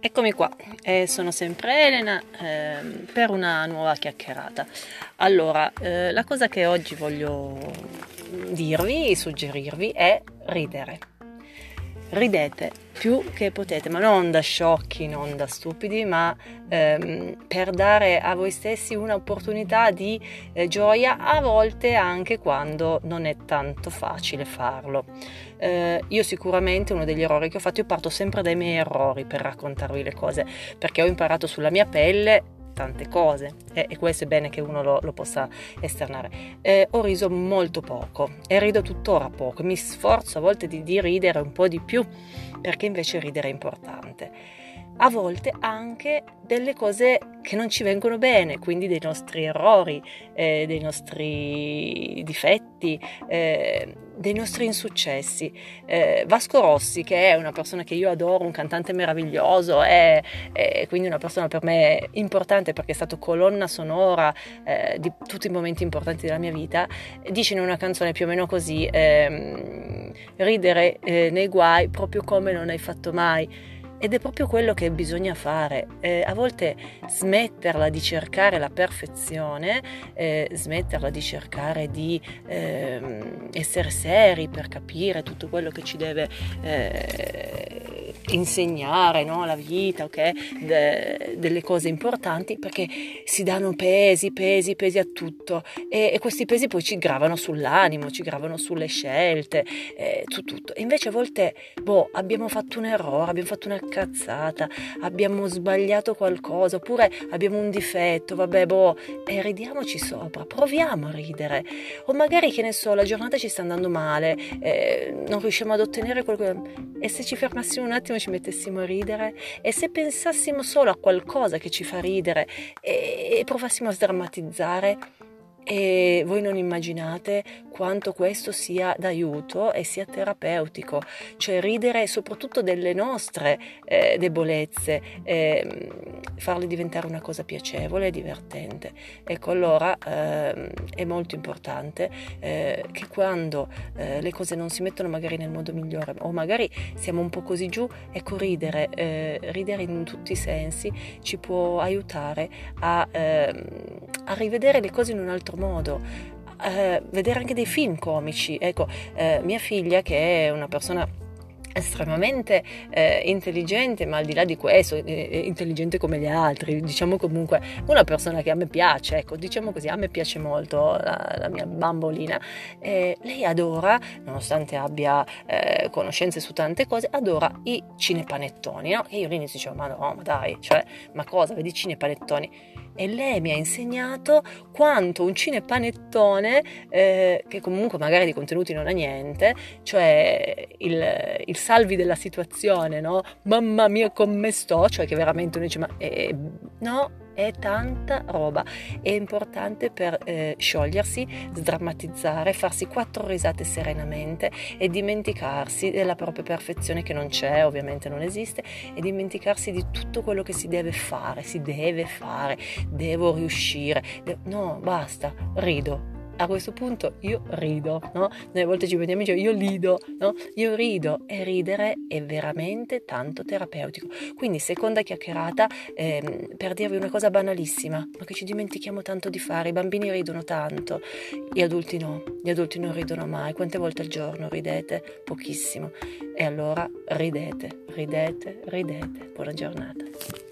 Eccomi qua, eh, sono sempre Elena eh, per una nuova chiacchierata. Allora, eh, la cosa che oggi voglio dirvi, suggerirvi è ridere ridete più che potete, ma non da sciocchi, non da stupidi, ma ehm, per dare a voi stessi un'opportunità di eh, gioia, a volte anche quando non è tanto facile farlo. Eh, io sicuramente uno degli errori che ho fatto, io parto sempre dai miei errori per raccontarvi le cose, perché ho imparato sulla mia pelle tante cose e, e questo è bene che uno lo, lo possa esternare. Eh, ho riso molto poco e rido tuttora poco, mi sforzo a volte di, di ridere un po' di più perché invece ridere è importante a volte anche delle cose che non ci vengono bene, quindi dei nostri errori, eh, dei nostri difetti, eh, dei nostri insuccessi. Eh, Vasco Rossi, che è una persona che io adoro, un cantante meraviglioso, è, è quindi una persona per me importante perché è stato colonna sonora eh, di tutti i momenti importanti della mia vita, dice in una canzone più o meno così, ehm, ridere eh, nei guai proprio come non hai fatto mai ed è proprio quello che bisogna fare. Eh, a volte smetterla di cercare la perfezione, eh, smetterla di cercare di eh, essere seri per capire tutto quello che ci deve eh, insegnare no? la vita, ok? De, delle cose importanti, perché si danno pesi, pesi, pesi a tutto e, e, questi pesi poi ci gravano sull'animo, ci gravano sulle scelte, eh, su tutto. E invece a volte, boh, abbiamo fatto un errore, abbiamo fatto una cazzata, abbiamo sbagliato qualcosa, oppure abbiamo un difetto, vabbè, boh, e ridiamoci sopra, proviamo a ridere. O magari, che ne so, la giornata ci sta andando male, eh, non riusciamo ad ottenere che... E se ci fermassimo un attimo e ci mettessimo a ridere? E se pensassimo solo a qualcosa che ci fa ridere e, e provassimo a sdrammatizzare? e voi non immaginate quanto questo sia d'aiuto e sia terapeutico, cioè ridere soprattutto delle nostre eh, debolezze, eh, farle diventare una cosa piacevole e divertente. Ecco allora eh, è molto importante eh, che quando eh, le cose non si mettono magari nel modo migliore o magari siamo un po' così giù, ecco ridere, eh, ridere in tutti i sensi ci può aiutare a, ehm, a rivedere le cose in un altro modo, eh, vedere anche dei film comici. Ecco, eh, mia figlia che è una persona estremamente eh, intelligente, ma al di là di questo, eh, intelligente come gli altri, diciamo comunque una persona che a me piace, ecco, diciamo così, a me piace molto la, la mia bambolina. Eh, lei adora, nonostante abbia eh, conoscenze su tante cose, adora i cinepanettoni, no? E io all'inizio dicevo, ma no, ma dai, cioè, ma cosa, vedi cinepanettoni? E lei mi ha insegnato quanto un cinepanettone, eh, che comunque magari di contenuti non ha niente, cioè il, il salvi della situazione, no? Mamma mia come sto, cioè che veramente uno dice ma eh, no, è tanta roba. È importante per eh, sciogliersi, sdrammatizzare, farsi quattro risate serenamente e dimenticarsi della propria perfezione che non c'è, ovviamente non esiste, e dimenticarsi di tutto quello che si deve fare, si deve fare, devo riuscire. De- no, basta, rido, a questo punto io rido, no? Noi a volte ci vediamo e diciamo io lido, no? Io rido e ridere è veramente tanto terapeutico. Quindi seconda chiacchierata ehm, per dirvi una cosa banalissima, ma che ci dimentichiamo tanto di fare. I bambini ridono tanto, gli adulti no, gli adulti non ridono mai. Quante volte al giorno ridete? Pochissimo. E allora ridete, ridete, ridete. Buona giornata.